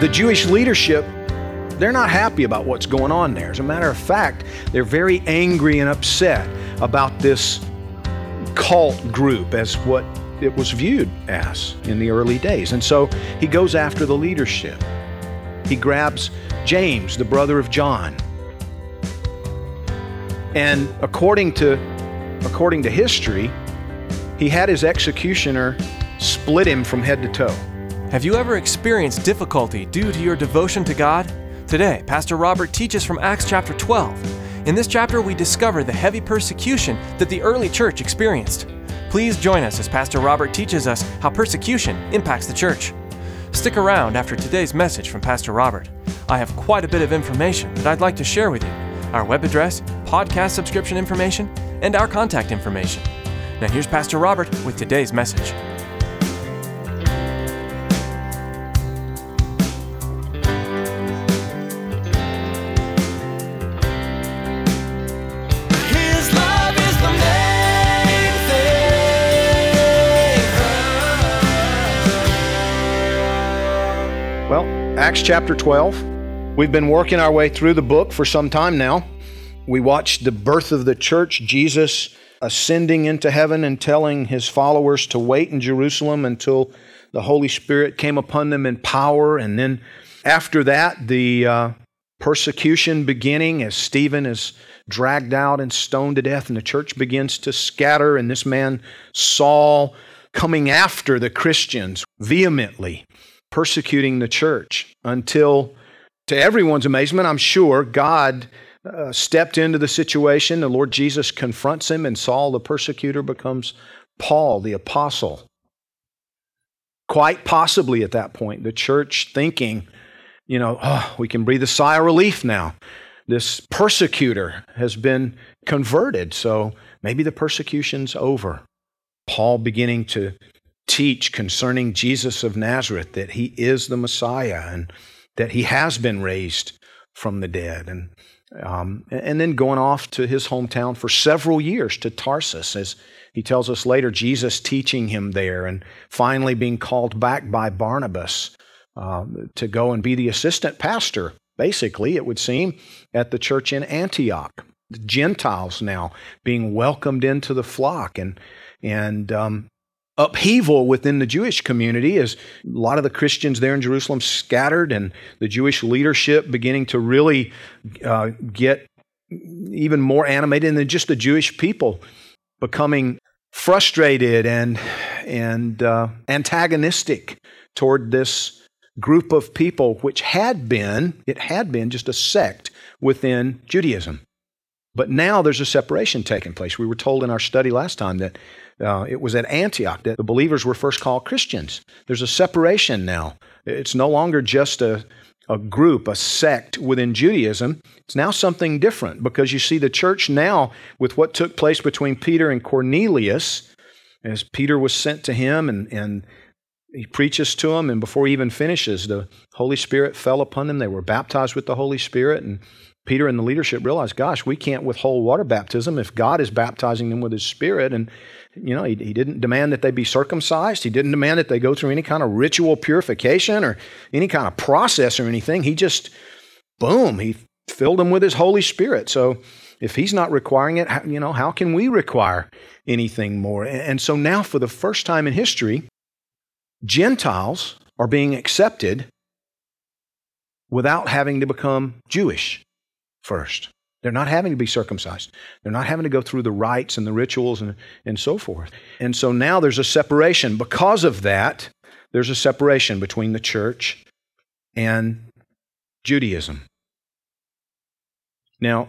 The Jewish leadership, they're not happy about what's going on there. As a matter of fact, they're very angry and upset about this cult group as what it was viewed as in the early days. And so he goes after the leadership. He grabs James, the brother of John. And according to according to history, he had his executioner split him from head to toe. Have you ever experienced difficulty due to your devotion to God? Today, Pastor Robert teaches from Acts chapter 12. In this chapter, we discover the heavy persecution that the early church experienced. Please join us as Pastor Robert teaches us how persecution impacts the church. Stick around after today's message from Pastor Robert. I have quite a bit of information that I'd like to share with you our web address, podcast subscription information, and our contact information. Now, here's Pastor Robert with today's message. Well, Acts chapter 12. We've been working our way through the book for some time now. We watched the birth of the church, Jesus ascending into heaven and telling his followers to wait in Jerusalem until the Holy Spirit came upon them in power. And then after that, the uh, persecution beginning as Stephen is dragged out and stoned to death, and the church begins to scatter. And this man, Saul, coming after the Christians vehemently, persecuting the church until, to everyone's amazement, I'm sure, God uh, stepped into the situation. The Lord Jesus confronts him, and Saul, the persecutor, becomes Paul, the apostle. Quite possibly at that point, the church thinking, you know, oh, we can breathe a sigh of relief now. This persecutor has been converted, so maybe the persecution's over. Paul beginning to teach concerning Jesus of Nazareth that he is the Messiah and that he has been raised from the dead. And, um, and then going off to his hometown for several years to Tarsus, as he tells us later, Jesus teaching him there and finally being called back by Barnabas um, to go and be the assistant pastor, basically, it would seem, at the church in Antioch. The Gentiles now being welcomed into the flock and, and um, upheaval within the Jewish community as a lot of the Christians there in Jerusalem scattered and the Jewish leadership beginning to really uh, get even more animated than just the Jewish people becoming frustrated and, and uh, antagonistic toward this group of people which had been, it had been just a sect within Judaism. But now there's a separation taking place. We were told in our study last time that uh, it was at Antioch that the believers were first called Christians. There's a separation now. It's no longer just a, a group, a sect within Judaism. It's now something different because you see the church now, with what took place between Peter and Cornelius, as Peter was sent to him and, and he preaches to them, and before he even finishes, the Holy Spirit fell upon them. They were baptized with the Holy Spirit, and Peter and the leadership realized, gosh, we can't withhold water baptism if God is baptizing them with His Spirit. And, you know, he, he didn't demand that they be circumcised. He didn't demand that they go through any kind of ritual purification or any kind of process or anything. He just, boom, he filled them with His Holy Spirit. So if He's not requiring it, you know, how can we require anything more? And and so now, for the first time in history, Gentiles are being accepted without having to become Jewish first. They're not having to be circumcised. They're not having to go through the rites and the rituals and, and so forth. And so now there's a separation. Because of that, there's a separation between the church and Judaism. Now,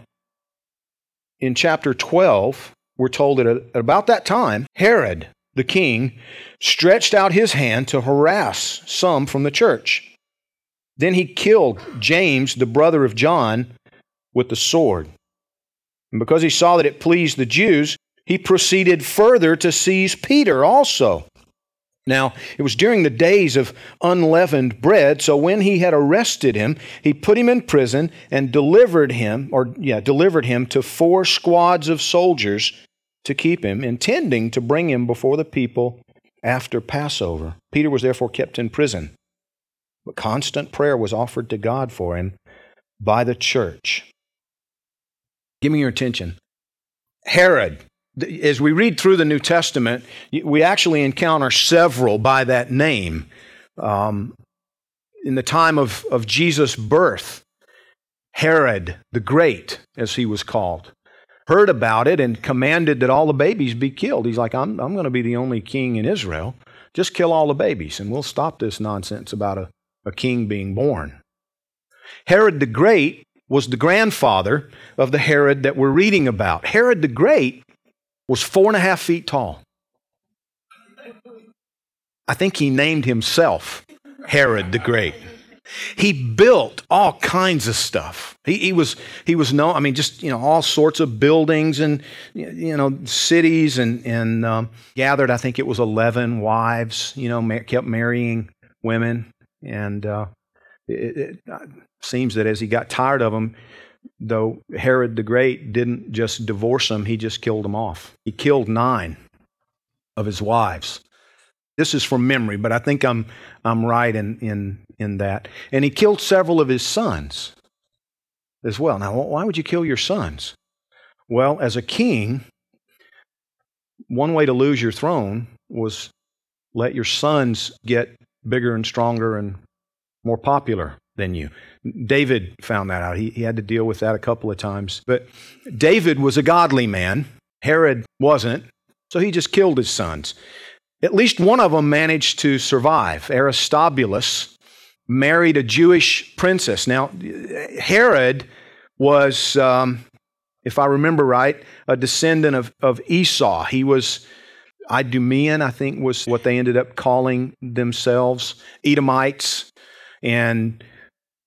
in chapter 12, we're told that at about that time, Herod, the king, stretched out his hand to harass some from the church. Then he killed James, the brother of John, with the sword. And because he saw that it pleased the Jews, he proceeded further to seize Peter also. Now, it was during the days of unleavened bread, so when he had arrested him, he put him in prison and delivered him, or yeah, delivered him to four squads of soldiers to keep him, intending to bring him before the people after Passover. Peter was therefore kept in prison, but constant prayer was offered to God for him by the church. Give me your attention. Herod, as we read through the New Testament, we actually encounter several by that name. Um, in the time of, of Jesus' birth, Herod the Great, as he was called, heard about it and commanded that all the babies be killed. He's like, I'm, I'm going to be the only king in Israel. Just kill all the babies, and we'll stop this nonsense about a, a king being born. Herod the Great was the grandfather of the Herod that we're reading about. Herod the Great was four and a half feet tall. I think he named himself Herod the Great. He built all kinds of stuff. He, he, was he was known. I mean, just you know, all sorts of buildings and you know cities and and um, gathered. I think it was eleven wives. You know, kept marrying women, and uh, it, it seems that as he got tired of them, though Herod the Great didn't just divorce them, he just killed them off. He killed nine of his wives. This is from memory, but I think I'm, I'm right in, in, in that. And he killed several of his sons as well. Now, why would you kill your sons? Well, as a king, one way to lose your throne was let your sons get bigger and stronger and more popular than you. David found that out. He, he had to deal with that a couple of times. But David was a godly man, Herod wasn't, so he just killed his sons. At least one of them managed to survive. Aristobulus married a Jewish princess. Now, Herod was, um, if I remember right, a descendant of, of Esau. He was Idumean, I think was what they ended up calling themselves, Edomites. And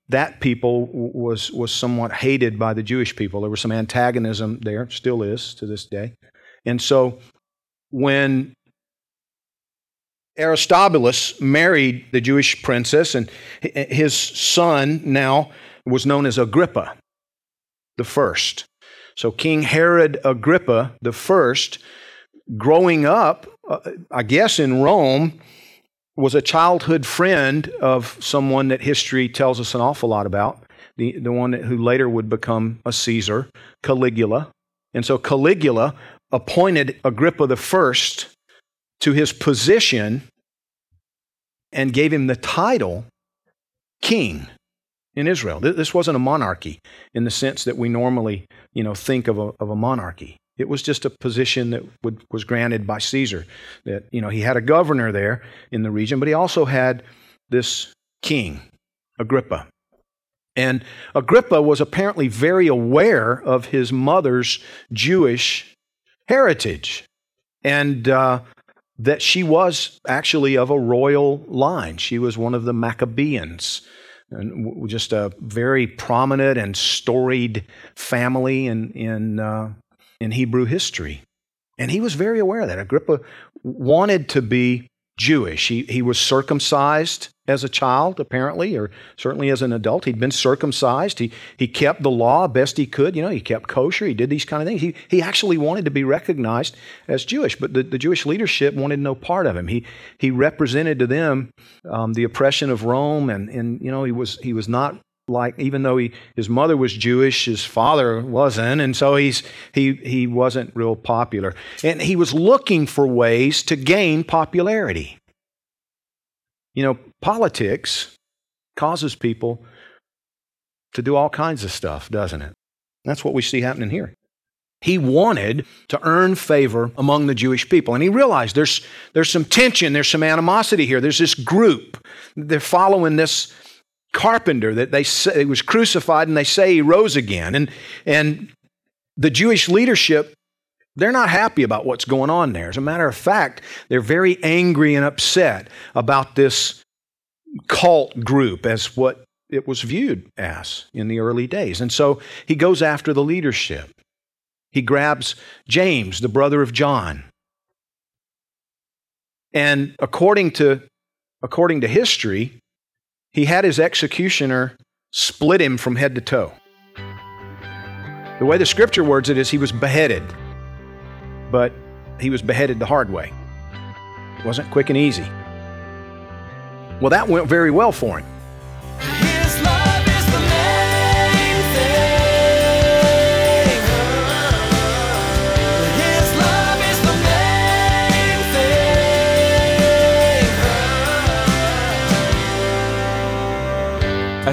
that people was, was somewhat hated by the Jewish people. There was some antagonism there, still is to this day. And so when Aristobulus married the Jewish princess, and his son now was known as Agrippa the first. So King Herod Agrippa the first, growing up, uh, I guess in Rome, was a childhood friend of someone that history tells us an awful lot about, the, the one who later would become a Caesar, Caligula. And so Caligula appointed Agrippa I to his position and gave him the title king in Israel. This wasn't a monarchy in the sense that we normally, you know, think of a, of a monarchy. It was just a position that would, was granted by Caesar. That, you know, he had a governor there in the region, but he also had this king, Agrippa. And Agrippa was apparently very aware of his mother's Jewish heritage and uh, that she was actually of a royal line. She was one of the Maccabeans, and just a very prominent and storied family in, in uh, in Hebrew history. And he was very aware of that. Agrippa wanted to be Jewish. He, he was circumcised as a child, apparently, or certainly as an adult. He'd been circumcised. He, he kept the law best he could. You know, he kept kosher. He did these kind of things. He, he actually wanted to be recognized as Jewish, but the, the Jewish leadership wanted no part of him. He, he represented to them um, the oppression of Rome, and, and you know, he was, he was not like even though he, his mother was Jewish, his father wasn't, and so he's he he wasn't real popular. And he was looking for ways to gain popularity. You know, politics causes people to do all kinds of stuff, doesn't it? That's what we see happening here. He wanted to earn favor among the Jewish people. And he realized there's, there's some tension, there's some animosity here. There's this group. They're following this carpenter that they say was crucified and they say he rose again. And, and the Jewish leadership, they're not happy about what's going on there. As a matter of fact, they're very angry and upset about this cult group as what it was viewed as in the early days. And so he goes after the leadership. He grabs James, the brother of John. And according to, according to history, he had his executioner split him from head to toe. The way the scripture words it is he was beheaded, but he was beheaded the hard way. It wasn't quick and easy. Well, that went very well for him.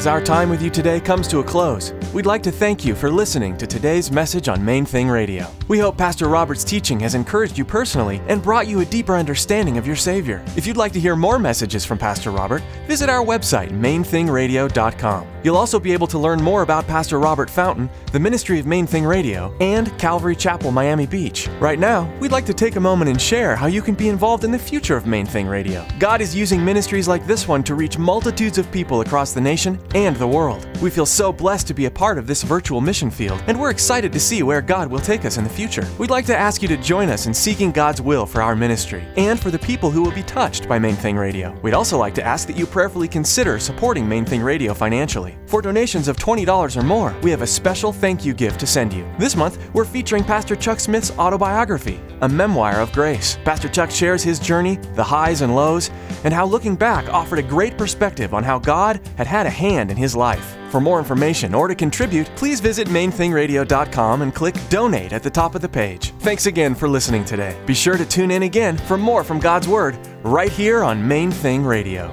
As our time with you today comes to a close, we'd like to thank you for listening to today's message on Main Thing Radio. We hope Pastor Robert's teaching has encouraged you personally and brought you a deeper understanding of your Savior. If you'd like to hear more messages from Pastor Robert, visit our website, mainthingradio.com. You'll also be able to learn more about Pastor Robert Fountain, the ministry of Main Thing Radio, and Calvary Chapel, Miami Beach. Right now, we'd like to take a moment and share how you can be involved in the future of Main Thing Radio. God is using ministries like this one to reach multitudes of people across the nation and the world. We feel so blessed to be a part of this virtual mission field, and we're excited to see where God will take us in the future. We'd like to ask you to join us in seeking God's will for our ministry and for the people who will be touched by Main Thing Radio. We'd also like to ask that you prayerfully consider supporting Main Thing Radio financially. For donations of $20 or more, we have a special thank you gift to send you. This month, we're featuring Pastor Chuck Smith's autobiography, A Memoir of Grace. Pastor Chuck shares his journey, the highs and lows, and how looking back offered a great perspective on how God had had a hand in his life. For more information or to contribute, please visit mainthingradio.com and click Donate at the top of the page. Thanks again for listening today. Be sure to tune in again for more from God's Word right here on Main Thing Radio.